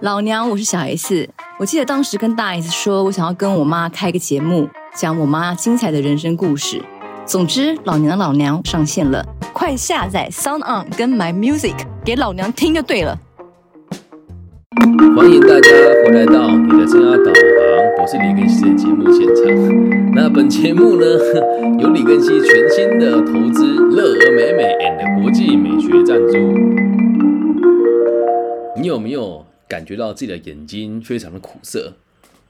老娘，我是小 S。我记得当时跟大 S 说，我想要跟我妈开个节目，讲我妈精彩的人生故事。总之，老娘的老娘上线了，快下载 Sound On 跟 My Music 给老娘听就对了。欢迎大家回来到你的生涯导航，我是李根熙的节目现场。那本节目呢，由李根熙全新的投资乐而美美 and 国际美学赞助。你有没有感觉到自己的眼睛非常的苦涩，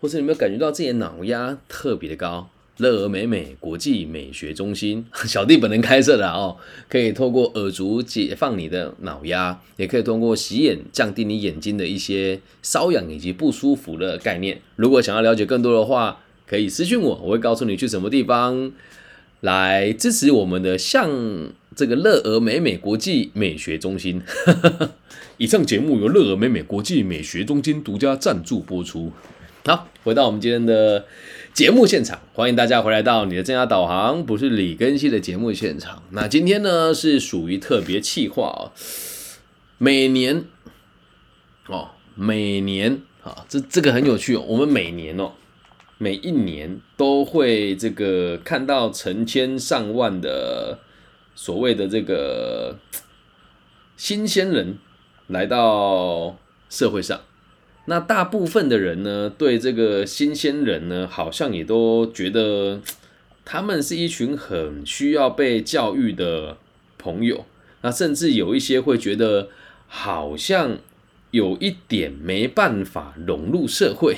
或是有没有感觉到自己的脑压特别的高？乐而美美国际美学中心，小弟本人开设的哦，可以透过耳烛解放你的脑压，也可以通过洗眼降低你眼睛的一些瘙痒以及不舒服的概念。如果想要了解更多的话，可以私信我，我会告诉你去什么地方来支持我们的像这个乐而美美国际美学中心。以上节目由乐而美美国际美学中心独家赞助播出。好，回到我们今天的。节目现场，欢迎大家回来到你的正压导航，不是李根熙的节目现场。那今天呢是属于特别企划哦，每年哦，每年啊，这这个很有趣哦。我们每年哦，每一年都会这个看到成千上万的所谓的这个新鲜人来到社会上。那大部分的人呢，对这个新鲜人呢，好像也都觉得他们是一群很需要被教育的朋友。那甚至有一些会觉得，好像有一点没办法融入社会。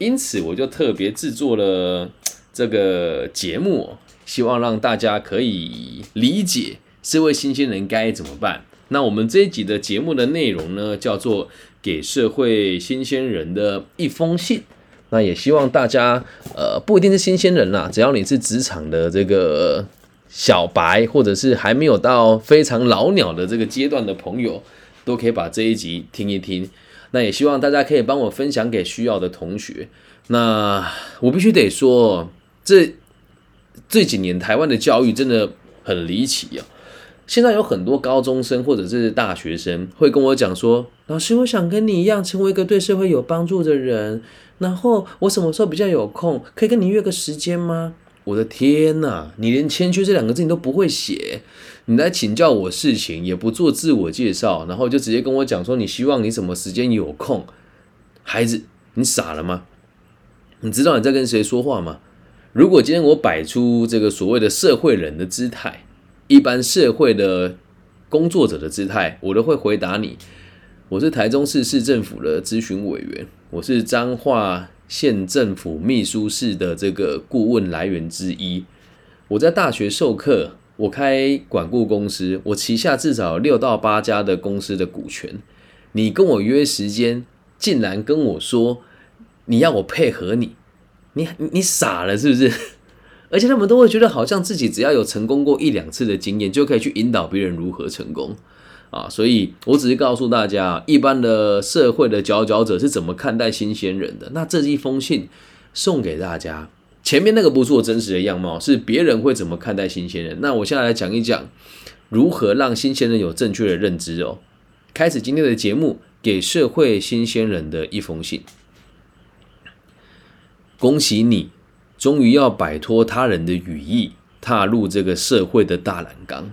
因此，我就特别制作了这个节目，希望让大家可以理解这位新鲜人该怎么办。那我们这一集的节目的内容呢，叫做。给社会新鲜人的一封信，那也希望大家，呃，不一定是新鲜人啦，只要你是职场的这个小白，或者是还没有到非常老鸟的这个阶段的朋友，都可以把这一集听一听。那也希望大家可以帮我分享给需要的同学。那我必须得说，这这几年台湾的教育真的很离奇啊。现在有很多高中生或者是大学生会跟我讲说：“老师，我想跟你一样，成为一个对社会有帮助的人。然后我什么时候比较有空，可以跟你约个时间吗？”我的天呐！你连谦虚这两个字你都不会写，你来请教我事情也不做自我介绍，然后就直接跟我讲说你希望你什么时间有空？孩子，你傻了吗？你知道你在跟谁说话吗？如果今天我摆出这个所谓的社会人的姿态。一般社会的工作者的姿态，我都会回答你。我是台中市市政府的咨询委员，我是彰化县政府秘书室的这个顾问来源之一。我在大学授课，我开管顾公司，我旗下至少六到八家的公司的股权。你跟我约时间，竟然跟我说你要我配合你，你你傻了是不是？而且他们都会觉得，好像自己只要有成功过一两次的经验，就可以去引导别人如何成功啊！所以我只是告诉大家，一般的社会的佼佼者是怎么看待新鲜人的。那这一封信送给大家，前面那个不是我真实的样貌，是别人会怎么看待新鲜人。那我现在来讲一讲，如何让新鲜人有正确的认知哦。开始今天的节目，给社会新鲜人的一封信，恭喜你。终于要摆脱他人的羽翼，踏入这个社会的大染缸，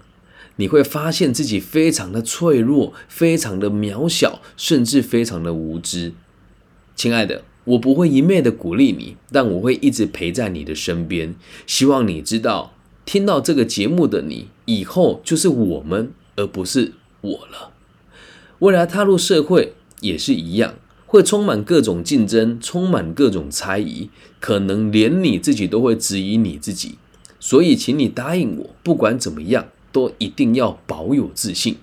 你会发现自己非常的脆弱，非常的渺小，甚至非常的无知。亲爱的，我不会一昧的鼓励你，但我会一直陪在你的身边。希望你知道，听到这个节目的你，以后就是我们，而不是我了。未来踏入社会也是一样。会充满各种竞争，充满各种猜疑，可能连你自己都会质疑你自己。所以，请你答应我，不管怎么样，都一定要保有自信，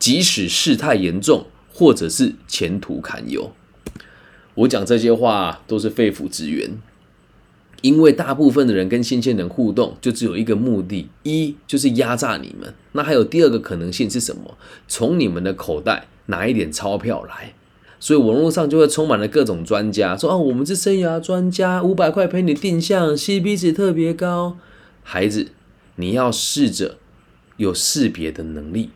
即使事态严重，或者是前途堪忧。我讲这些话都是肺腑之言，因为大部分的人跟新鲜人互动，就只有一个目的：一就是压榨你们。那还有第二个可能性是什么？从你们的口袋拿一点钞票来。所以网络上就会充满了各种专家，说啊，我们是生涯专家，五百块陪你定向，CP 值特别高。孩子，你要试着有识别的能力，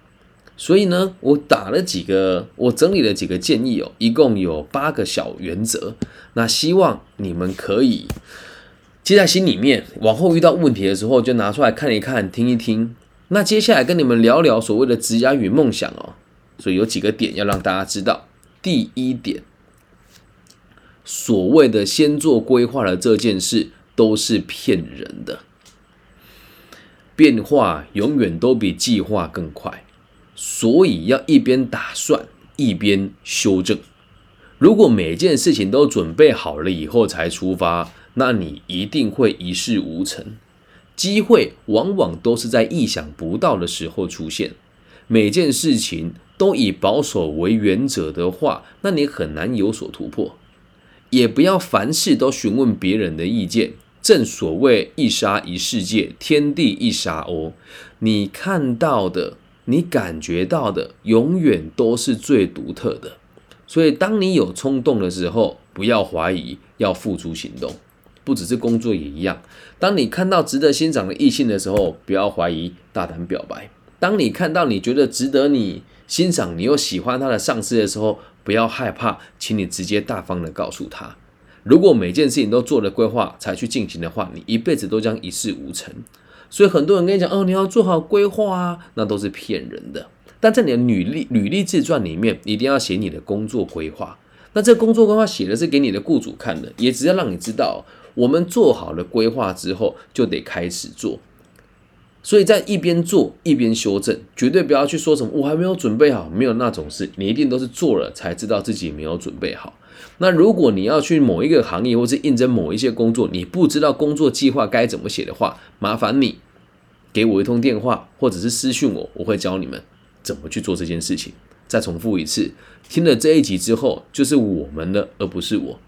所以呢，我打了几个，我整理了几个建议哦，一共有八个小原则。那希望你们可以记在心里面，往后遇到问题的时候就拿出来看一看、听一听。那接下来跟你们聊聊所谓的职涯与梦想哦。所以有几个点要让大家知道。第一点，所谓的先做规划的这件事都是骗人的，变化永远都比计划更快。所以要一边打算一边修正。如果每件事情都准备好了以后才出发，那你一定会一事无成。机会往往都是在意想不到的时候出现。每件事情都以保守为原则的话，那你很难有所突破。也不要凡事都询问别人的意见。正所谓一沙一世界，天地一沙鸥。你看到的。你感觉到的永远都是最独特的，所以当你有冲动的时候，不要怀疑，要付出行动。不只是工作也一样。当你看到值得欣赏的异性的时候，不要怀疑，大胆表白。当你看到你觉得值得你欣赏，你又喜欢他的上司的时候，不要害怕，请你直接大方的告诉他。如果每件事情都做了规划才去进行的话，你一辈子都将一事无成。所以很多人跟你讲哦，你要做好规划啊，那都是骗人的。但在你的履历履历自传里面，一定要写你的工作规划。那这工作规划写的是给你的雇主看的，也只要让你知道，我们做好了规划之后，就得开始做。所以在一边做一边修正，绝对不要去说什么我还没有准备好，没有那种事，你一定都是做了才知道自己没有准备好。那如果你要去某一个行业，或是应征某一些工作，你不知道工作计划该怎么写的话，麻烦你给我一通电话，或者是私讯我，我会教你们怎么去做这件事情。再重复一次，听了这一集之后，就是我们的，而不是我。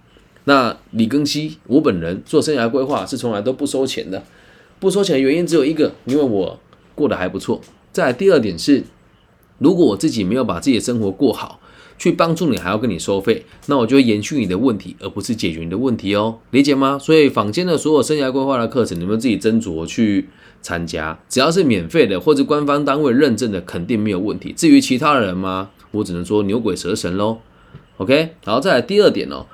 那李庚希，我本人做生涯规划是从来都不收钱的，不收钱的原因只有一个，因为我过得还不错。再第二点是，如果我自己没有把自己的生活过好。去帮助你还要跟你收费，那我就会延续你的问题，而不是解决你的问题哦，理解吗？所以坊间的所有生涯规划的课程，你们自己斟酌去参加，只要是免费的或者官方单位认证的，肯定没有问题。至于其他人吗？我只能说牛鬼蛇神喽。OK，然后再来第二点哦，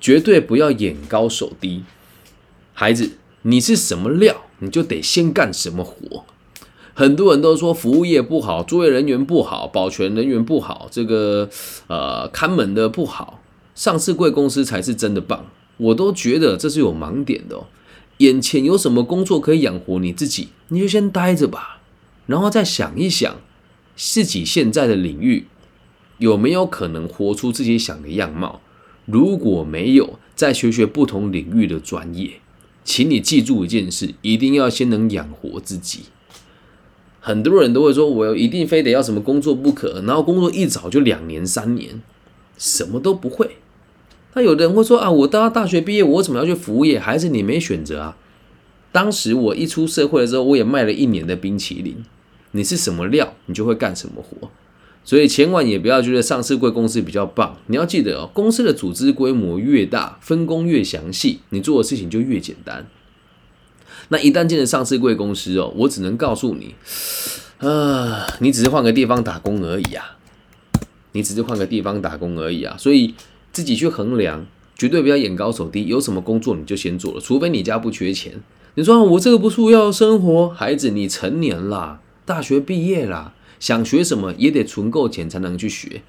绝对不要眼高手低。孩子，你是什么料，你就得先干什么活。很多人都说服务业不好，作业人员不好，保全人员不好，这个呃看门的不好，上市贵公司才是真的棒。我都觉得这是有盲点的。眼前有什么工作可以养活你自己，你就先待着吧，然后再想一想自己现在的领域有没有可能活出自己想的样貌。如果没有，再学学不同领域的专业。请你记住一件事，一定要先能养活自己。很多人都会说，我一定非得要什么工作不可，然后工作一找就两年三年，什么都不会。那有的人会说啊，我到大学毕业，我怎么要去服务业？还是，你没选择啊。当时我一出社会的时候，我也卖了一年的冰淇淋。你是什么料，你就会干什么活。所以千万也不要觉得上市贵公司比较棒。你要记得哦，公司的组织规模越大，分工越详细，你做的事情就越简单。那一旦进了上市贵公司哦，我只能告诉你，啊，你只是换个地方打工而已啊，你只是换个地方打工而已啊，所以自己去衡量，绝对不要眼高手低，有什么工作你就先做了，除非你家不缺钱。你说我这个不是要生活，孩子你成年啦，大学毕业啦，想学什么也得存够钱才能去学。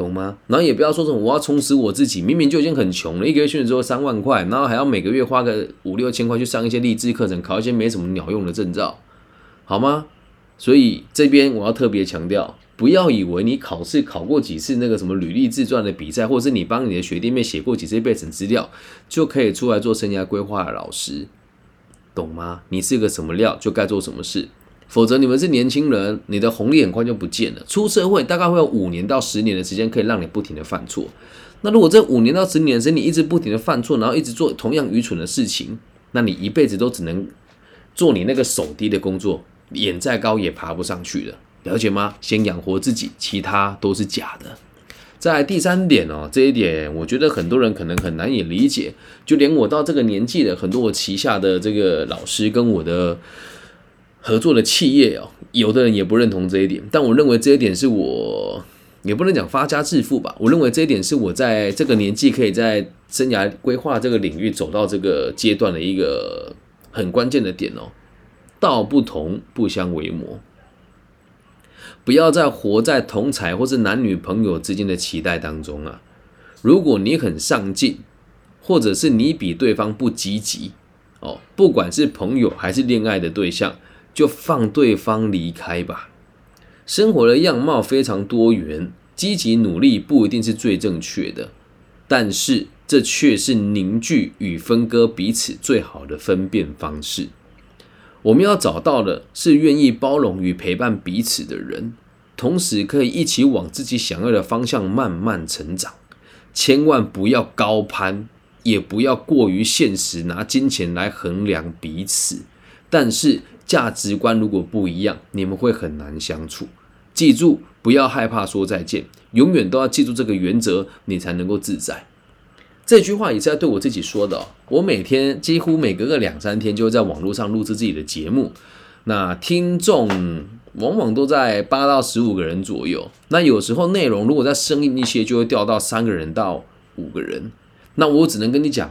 懂吗？然后也不要说什么我要充实我自己，明明就已经很穷了，一个月薪水只有三万块，然后还要每个月花个五六千块去上一些励志课程，考一些没什么鸟用的证照，好吗？所以这边我要特别强调，不要以为你考试考过几次那个什么履历自传的比赛，或者是你帮你的学弟妹写过几次备审资料，就可以出来做生涯规划的老师，懂吗？你是个什么料，就该做什么事。否则你们是年轻人，你的红利很快就不见了。出社会大概会有五年到十年的时间，可以让你不停的犯错。那如果这五年到十年的时间，你一直不停的犯错，然后一直做同样愚蠢的事情，那你一辈子都只能做你那个手低的工作，眼再高也爬不上去了。了解吗？先养活自己，其他都是假的。在第三点哦，这一点我觉得很多人可能很难以理解，就连我到这个年纪的很多我旗下的这个老师跟我的。合作的企业哦，有的人也不认同这一点，但我认为这一点是我也不能讲发家致富吧。我认为这一点是我在这个年纪可以在生涯规划这个领域走到这个阶段的一个很关键的点哦。道不同不相为谋，不要再活在同才或是男女朋友之间的期待当中啊！如果你很上进，或者是你比对方不积极哦，不管是朋友还是恋爱的对象。就放对方离开吧。生活的样貌非常多元，积极努力不一定是最正确的，但是这却是凝聚与分割彼此最好的分辨方式。我们要找到的是愿意包容与陪伴彼此的人，同时可以一起往自己想要的方向慢慢成长。千万不要高攀，也不要过于现实，拿金钱来衡量彼此。但是。价值观如果不一样，你们会很难相处。记住，不要害怕说再见，永远都要记住这个原则，你才能够自在。这句话也是要对我自己说的。我每天几乎每隔个两三天就会在网络上录制自己的节目，那听众往往都在八到十五个人左右。那有时候内容如果再生硬一些，就会掉到三个人到五个人。那我只能跟你讲。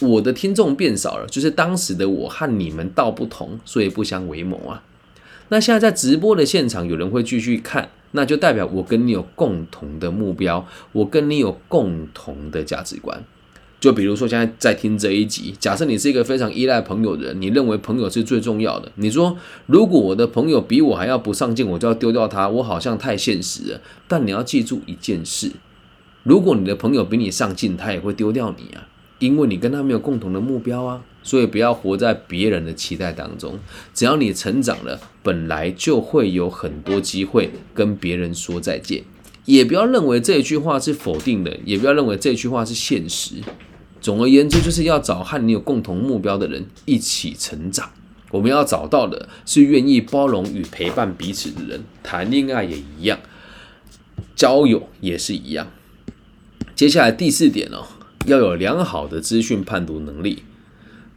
我的听众变少了，就是当时的我和你们道不同，所以不相为谋啊。那现在在直播的现场，有人会继续看，那就代表我跟你有共同的目标，我跟你有共同的价值观。就比如说现在在听这一集，假设你是一个非常依赖朋友的人，你认为朋友是最重要的。你说如果我的朋友比我还要不上进，我就要丢掉他，我好像太现实了。但你要记住一件事：如果你的朋友比你上进，他也会丢掉你啊。因为你跟他没有共同的目标啊，所以不要活在别人的期待当中。只要你成长了，本来就会有很多机会跟别人说再见。也不要认为这句话是否定的，也不要认为这句话是现实。总而言之，就是要找和你有共同目标的人一起成长。我们要找到的是愿意包容与陪伴彼此的人。谈恋爱也一样，交友也是一样。接下来第四点哦。要有良好的资讯判读能力。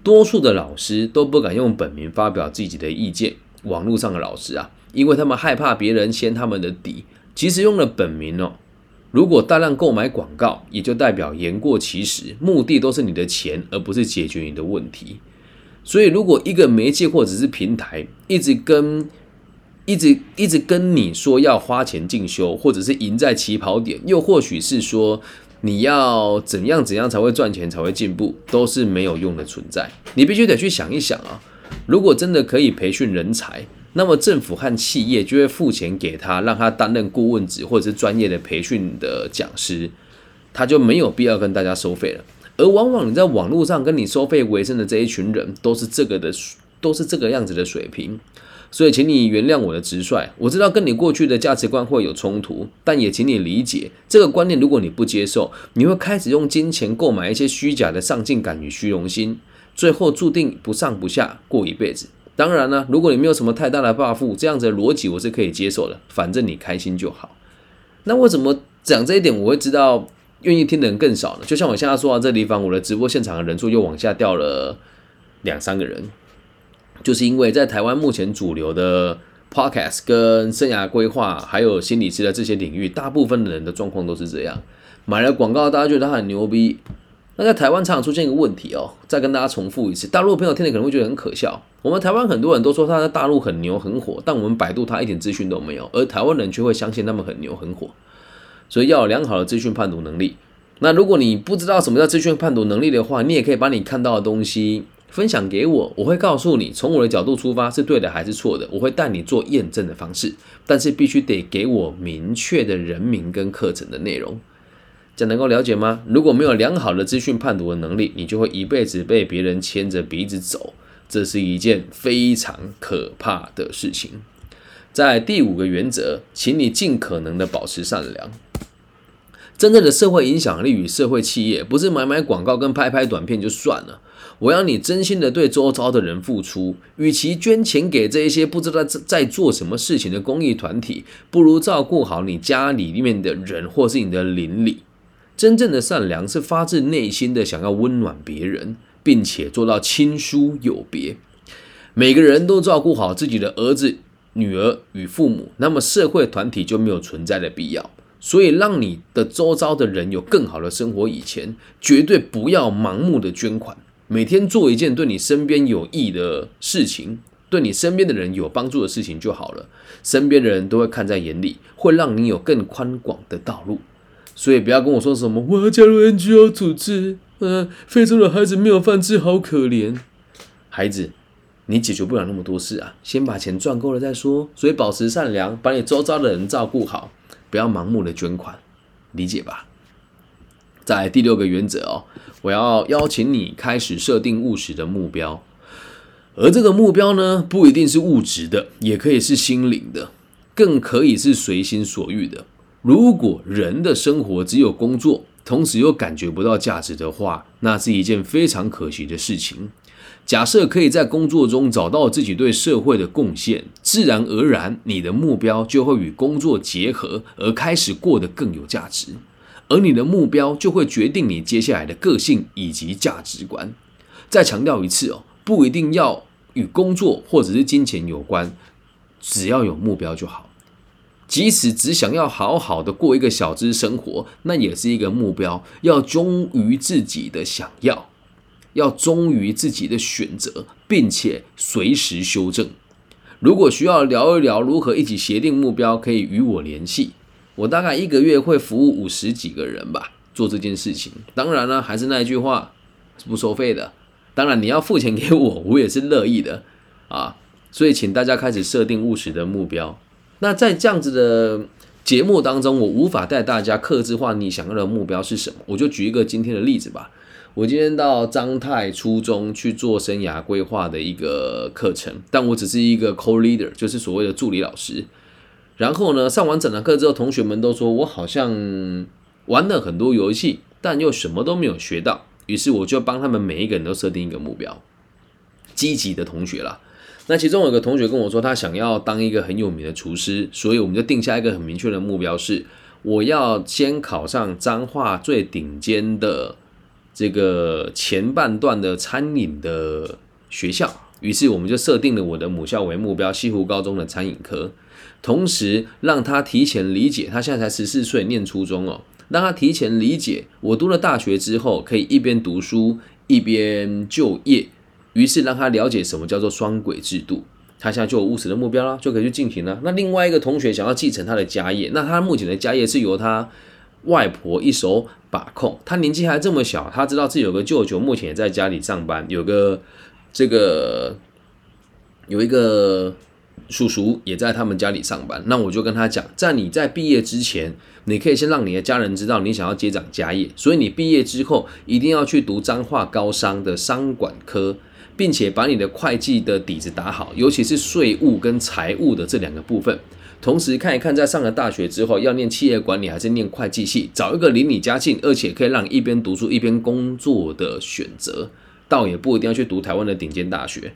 多数的老师都不敢用本名发表自己的意见。网络上的老师啊，因为他们害怕别人掀他们的底。其实用了本名哦，如果大量购买广告，也就代表言过其实，目的都是你的钱，而不是解决你的问题。所以，如果一个媒介或者是平台一直跟、一直、一直跟你说要花钱进修，或者是赢在起跑点，又或许是说。你要怎样怎样才会赚钱才会进步，都是没有用的存在。你必须得去想一想啊，如果真的可以培训人才，那么政府和企业就会付钱给他，让他担任顾问职或者是专业的培训的讲师，他就没有必要跟大家收费了。而往往你在网络上跟你收费为生的这一群人，都是这个的，都是这个样子的水平。所以，请你原谅我的直率。我知道跟你过去的价值观会有冲突，但也请你理解这个观念。如果你不接受，你会开始用金钱购买一些虚假的上进感与虚荣心，最后注定不上不下过一辈子。当然呢，如果你没有什么太大的抱负，这样子的逻辑我是可以接受的。反正你开心就好。那为什么讲这一点我会知道愿意听的人更少呢？就像我现在说到这地方，我的直播现场的人数又往下掉了两三个人。就是因为在台湾目前主流的 podcast 跟生涯规划还有心理师的这些领域，大部分的人的状况都是这样。买了广告，大家觉得他很牛逼。那在台湾常常出现一个问题哦，再跟大家重复一次，大陆朋友听了可能会觉得很可笑。我们台湾很多人都说他在大陆很牛很火，但我们百度他一点资讯都没有，而台湾人却会相信他们很牛很火。所以要有良好的资讯判读能力。那如果你不知道什么叫资讯判读能力的话，你也可以把你看到的东西。分享给我，我会告诉你从我的角度出发是对的还是错的，我会带你做验证的方式，但是必须得给我明确的人名跟课程的内容，这能够了解吗？如果没有良好的资讯判读的能力，你就会一辈子被别人牵着鼻子走，这是一件非常可怕的事情。在第五个原则，请你尽可能的保持善良。真正的社会影响力与社会企业，不是买买广告跟拍拍短片就算了。我要你真心的对周遭的人付出，与其捐钱给这一些不知道在在做什么事情的公益团体，不如照顾好你家里面的人或是你的邻里。真正的善良是发自内心的想要温暖别人，并且做到亲疏有别。每个人都照顾好自己的儿子、女儿与父母，那么社会团体就没有存在的必要。所以，让你的周遭的人有更好的生活，以前绝对不要盲目的捐款，每天做一件对你身边有益的事情，对你身边的人有帮助的事情就好了。身边的人都会看在眼里，会让你有更宽广的道路。所以，不要跟我说什么我要加入 NGO 组织，呃，非洲的孩子没有饭吃，好可怜。孩子，你解决不了那么多事啊，先把钱赚够了再说。所以，保持善良，把你周遭的人照顾好。不要盲目的捐款，理解吧。在第六个原则哦，我要邀请你开始设定务实的目标，而这个目标呢，不一定是物质的，也可以是心灵的，更可以是随心所欲的。如果人的生活只有工作，同时又感觉不到价值的话，那是一件非常可惜的事情。假设可以在工作中找到自己对社会的贡献，自然而然你的目标就会与工作结合，而开始过得更有价值。而你的目标就会决定你接下来的个性以及价值观。再强调一次哦，不一定要与工作或者是金钱有关，只要有目标就好。即使只想要好好的过一个小资生活，那也是一个目标。要忠于自己的想要。要忠于自己的选择，并且随时修正。如果需要聊一聊如何一起协定目标，可以与我联系。我大概一个月会服务五十几个人吧，做这件事情。当然了，还是那一句话，是不收费的。当然你要付钱给我，我也是乐意的啊。所以，请大家开始设定务实的目标。那在这样子的节目当中，我无法带大家克制化你想要的目标是什么。我就举一个今天的例子吧。我今天到张泰初中去做生涯规划的一个课程，但我只是一个 co leader，就是所谓的助理老师。然后呢，上完整堂课之后，同学们都说我好像玩了很多游戏，但又什么都没有学到。于是我就帮他们每一个人都设定一个目标，积极的同学啦。那其中有个同学跟我说，他想要当一个很有名的厨师，所以我们就定下一个很明确的目标，是我要先考上彰化最顶尖的。这个前半段的餐饮的学校，于是我们就设定了我的母校为目标，西湖高中的餐饮科，同时让他提前理解，他现在才十四岁，念初中哦，让他提前理解，我读了大学之后可以一边读书一边就业，于是让他了解什么叫做双轨制度，他现在就有务实的目标了，就可以去进行了。那另外一个同学想要继承他的家业，那他目前的家业是由他。外婆一手把控，他年纪还这么小，他知道自己有个舅舅，目前也在家里上班，有个这个有一个叔叔也在他们家里上班。那我就跟他讲，在你在毕业之前，你可以先让你的家人知道你想要接掌家业，所以你毕业之后一定要去读彰化高商的商管科，并且把你的会计的底子打好，尤其是税务跟财务的这两个部分。同时看一看，在上了大学之后要念企业管理还是念会计系，找一个离你家近，而且可以让一边读书一边工作的选择，倒也不一定要去读台湾的顶尖大学。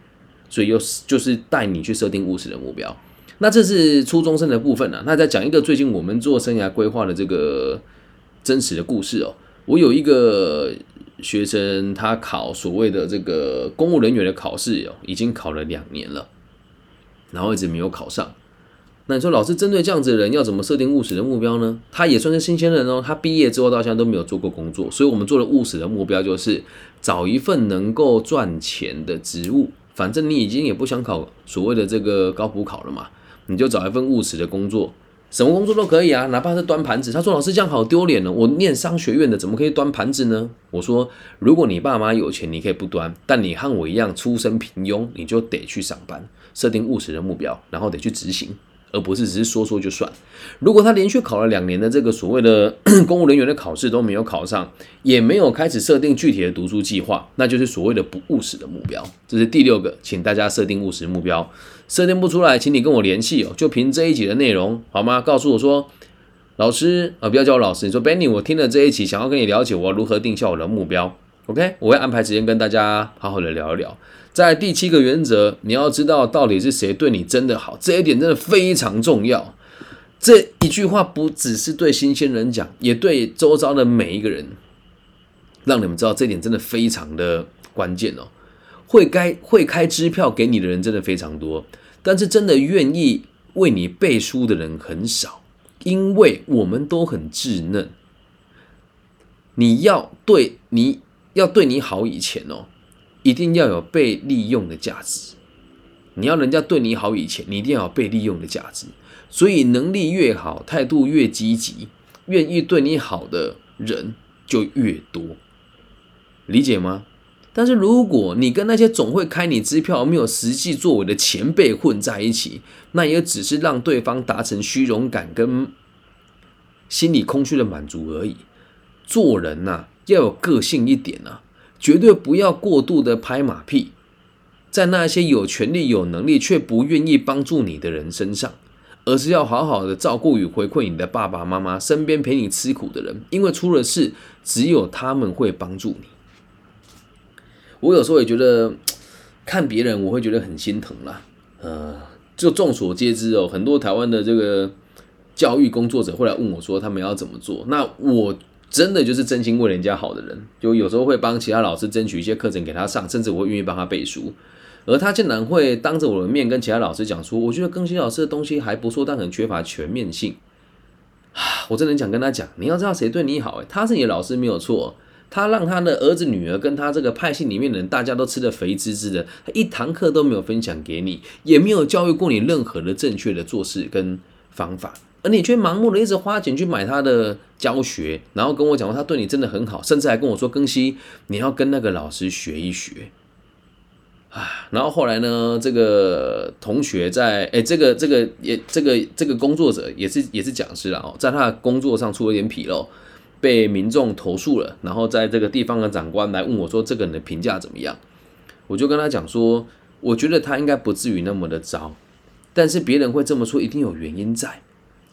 所以又是就是带你去设定务实的目标。那这是初中生的部分呢。那再讲一个最近我们做生涯规划的这个真实的故事哦。我有一个学生，他考所谓的这个公务人员的考试哦，已经考了两年了，然后一直没有考上。那你说，老师针对这样子的人，要怎么设定务实的目标呢？他也算是新鲜人哦，他毕业之后到现在都没有做过工作，所以我们做的务实的目标，就是找一份能够赚钱的职务。反正你已经也不想考所谓的这个高普考了嘛，你就找一份务实的工作，什么工作都可以啊，哪怕是端盘子。他说：“老师这样好丢脸呢，我念商学院的怎么可以端盘子呢？”我说：“如果你爸妈有钱，你可以不端，但你和我一样出身平庸，你就得去上班，设定务实的目标，然后得去执行。”而不是只是说说就算。如果他连续考了两年的这个所谓的 公务人员的考试都没有考上，也没有开始设定具体的读书计划，那就是所谓的不务实的目标。这是第六个，请大家设定务实目标。设定不出来，请你跟我联系哦。就凭这一集的内容，好吗？告诉我说，老师啊，不要叫我老师。你说 Benny，我听了这一集，想要跟你了解我如何定下我的目标。OK，我会安排时间跟大家好好的聊一聊。在第七个原则，你要知道到底是谁对你真的好，这一点真的非常重要。这一句话不只是对新鲜人讲，也对周遭的每一个人，让你们知道这点真的非常的关键哦。会该会开支票给你的人真的非常多，但是真的愿意为你背书的人很少，因为我们都很稚嫩。你要对你要对你好以前哦，一定要有被利用的价值。你要人家对你好以前，你一定要有被利用的价值。所以能力越好，态度越积极，愿意对你好的人就越多，理解吗？但是如果你跟那些总会开你支票、没有实际作为的前辈混在一起，那也只是让对方达成虚荣感跟心理空虚的满足而已。做人呐，要有个性一点啊，绝对不要过度的拍马屁，在那些有权利、有能力却不愿意帮助你的人身上，而是要好好的照顾与回馈你的爸爸妈妈、身边陪你吃苦的人，因为出了事，只有他们会帮助你。我有时候也觉得看别人，我会觉得很心疼啦。呃，就众所皆知哦，很多台湾的这个教育工作者会来问我说，他们要怎么做？那我真的就是真心为人家好的人，就有时候会帮其他老师争取一些课程给他上，甚至我会愿意帮他背书。而他竟然会当着我的面跟其他老师讲说，我觉得更新老师的东西还不错，但很缺乏全面性。啊，我真的想跟他讲，你要知道谁对你好，他是你的老师没有错。他让他的儿子、女儿跟他这个派系里面的人，大家都吃的肥滋滋的，他一堂课都没有分享给你，也没有教育过你任何的正确的做事跟方法，而你却盲目的一直花钱去买他的教学，然后跟我讲说他对你真的很好，甚至还跟我说庚希你要跟那个老师学一学啊。然后后来呢，这个同学在哎，这个这个也这个这个工作者也是也是讲师了哦，在他的工作上出了点纰漏。被民众投诉了，然后在这个地方的长官来问我说：“这个人的评价怎么样？”我就跟他讲说：“我觉得他应该不至于那么的糟，但是别人会这么说，一定有原因在。”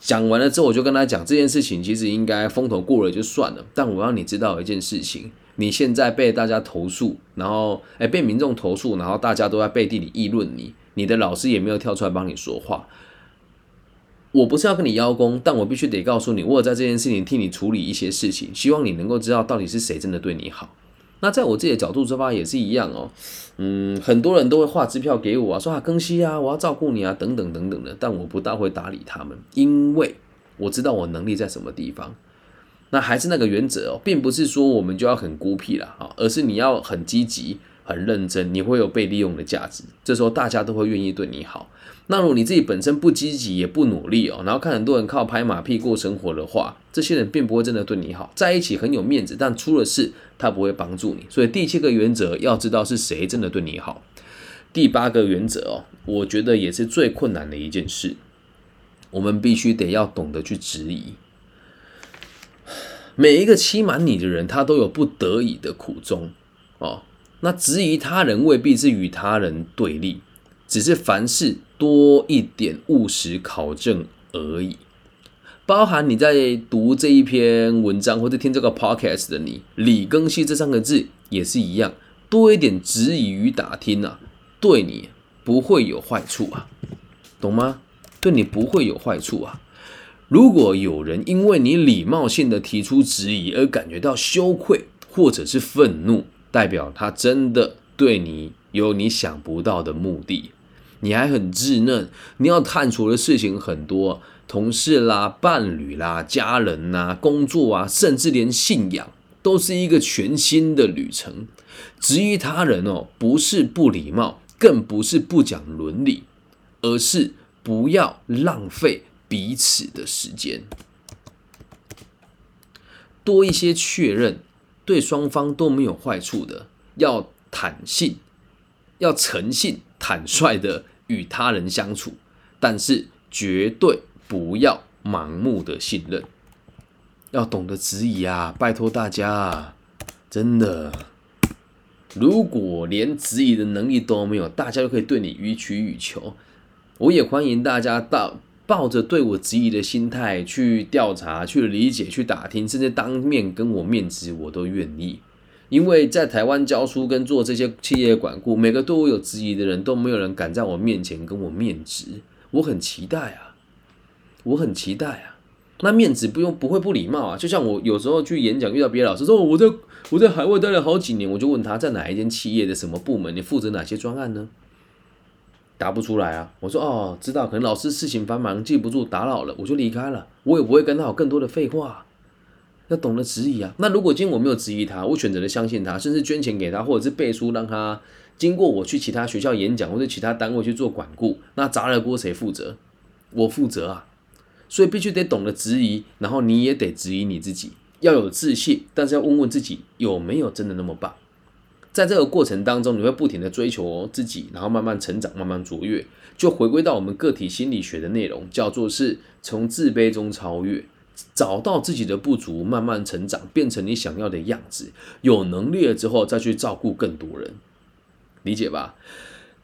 讲完了之后，我就跟他讲这件事情其实应该风头过了就算了，但我要你知道一件事情：你现在被大家投诉，然后哎被民众投诉，然后大家都在背地里议论你，你的老师也没有跳出来帮你说话。我不是要跟你邀功，但我必须得告诉你，我有在这件事情替你处理一些事情，希望你能够知道到底是谁真的对你好。那在我自己的角度出发也是一样哦，嗯，很多人都会画支票给我啊，说啊更新啊，我要照顾你啊，等等等等的，但我不大会搭理他们，因为我知道我能力在什么地方。那还是那个原则哦，并不是说我们就要很孤僻了啊，而是你要很积极、很认真，你会有被利用的价值，这时候大家都会愿意对你好。那如果你自己本身不积极也不努力哦，然后看很多人靠拍马屁过生活的话，这些人并不会真的对你好，在一起很有面子，但出了事他不会帮助你。所以第七个原则要知道是谁真的对你好。第八个原则哦，我觉得也是最困难的一件事，我们必须得要懂得去质疑。每一个欺瞒你的人，他都有不得已的苦衷哦。那质疑他人未必是与他人对立。只是凡事多一点务实考证而已，包含你在读这一篇文章或者听这个 podcast 的你，李庚希这三个字也是一样，多一点质疑与打听啊，对你不会有坏处啊，懂吗？对你不会有坏处啊。如果有人因为你礼貌性的提出质疑而感觉到羞愧或者是愤怒，代表他真的对你有你想不到的目的。你还很稚嫩，你要探索的事情很多，同事啦、伴侣啦、家人呐、工作啊，甚至连信仰都是一个全新的旅程。质疑他人哦，不是不礼貌，更不是不讲伦理，而是不要浪费彼此的时间，多一些确认，对双方都没有坏处的，要坦信，要诚信、坦率的。与他人相处，但是绝对不要盲目的信任，要懂得质疑啊！拜托大家，真的，如果连质疑的能力都没有，大家都可以对你予取予求。我也欢迎大家到抱着对我质疑的心态去调查、去理解、去打听，甚至当面跟我面质，我都愿意。因为在台湾教书跟做这些企业管顾，每个对我有质疑的人都没有人敢在我面前跟我面质，我很期待啊，我很期待啊，那面子不用不会不礼貌啊。就像我有时候去演讲，遇到别的老师说我在我在海外待了好几年，我就问他在哪一间企业的什么部门，你负责哪些专案呢？答不出来啊。我说哦，知道，可能老师事情繁忙，记不住，打扰了，我就离开了。我也不会跟他有更多的废话。要懂得质疑啊。那如果今天我没有质疑他，我选择了相信他，甚至捐钱给他，或者是背书让他经过我去其他学校演讲或者其他单位去做管顾，那砸了锅谁负责？我负责啊。所以必须得懂得质疑，然后你也得质疑你自己，要有自信，但是要问问自己有没有真的那么棒。在这个过程当中，你会不停的追求自己，然后慢慢成长，慢慢卓越，就回归到我们个体心理学的内容，叫做是从自卑中超越。找到自己的不足，慢慢成长，变成你想要的样子。有能力了之后，再去照顾更多人，理解吧？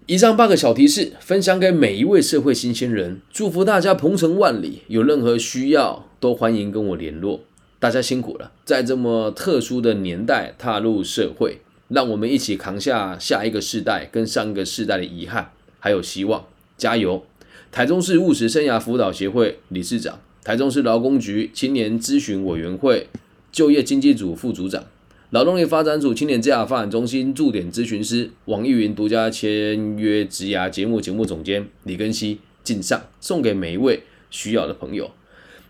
以上八个小提示分享给每一位社会新鲜人，祝福大家鹏程万里。有任何需要，都欢迎跟我联络。大家辛苦了，在这么特殊的年代踏入社会，让我们一起扛下下一个世代跟上一个世代的遗憾，还有希望。加油！台中市务实生涯辅导协会理事长。台中市劳工局青年咨询委员会就业经济组副组长，劳动力发展组青年职涯发展中心驻点咨询师，网易云独家签约职涯节目节目总监李根熙敬上，送给每一位需要的朋友。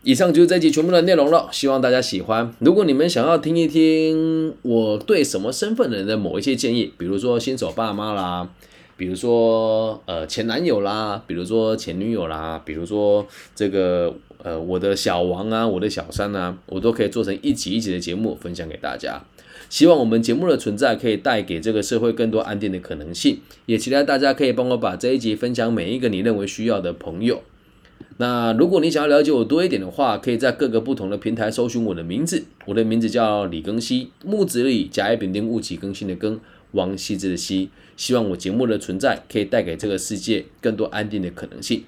以上就是这集全部的内容了，希望大家喜欢。如果你们想要听一听我对什么身份的人的某一些建议，比如说新手爸妈啦，比如说呃前男友啦，比如说前女友啦，比如说这个。呃，我的小王啊，我的小三啊，我都可以做成一集一集的节目分享给大家。希望我们节目的存在可以带给这个社会更多安定的可能性，也期待大家可以帮我把这一集分享每一个你认为需要的朋友。那如果你想要了解我多一点的话，可以在各个不同的平台搜寻我的名字，我的名字叫李庚希，木子李，甲乙丙丁戊己更新的庚，王羲之的羲。希望我节目的存在可以带给这个世界更多安定的可能性。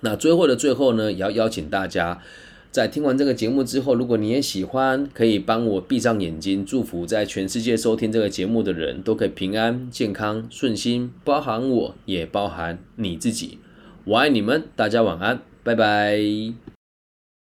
那最后的最后呢，也要邀请大家，在听完这个节目之后，如果你也喜欢，可以帮我闭上眼睛，祝福在全世界收听这个节目的人都可以平安、健康、顺心，包含我也包含你自己。我爱你们，大家晚安，拜拜。